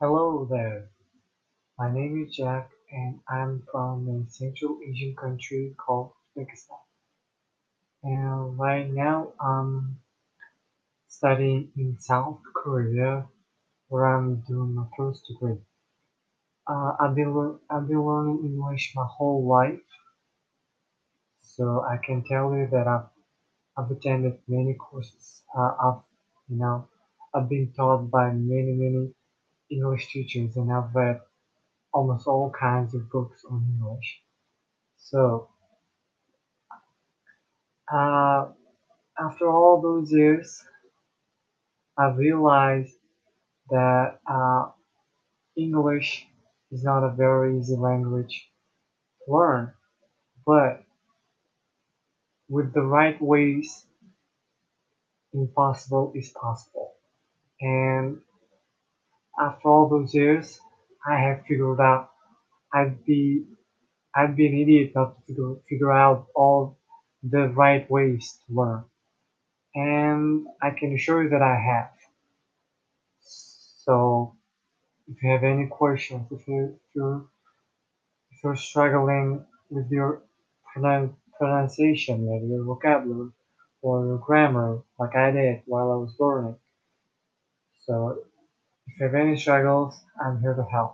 Hello there, my name is Jack and I'm from a Central Asian country called Uzbekistan. And right now I'm studying in South Korea where I'm doing my first degree. Uh, I've been I've been learning English my whole life, so I can tell you that I've I've attended many courses. Uh, I've you know I've been taught by many many English teachers and I've read almost all kinds of books on English. So uh, after all those years, I've realized that uh, English is not a very easy language to learn, but with the right ways, impossible is possible. And after all those years, I have figured out I'd be I'd be an idiot not to figure, figure out all the right ways to learn. And I can assure you that I have. So if you have any questions, if you if you're if you're struggling with your pronunciation, maybe your vocabulary or your grammar, like I did while I was learning. So if you have any struggles, I'm here to help.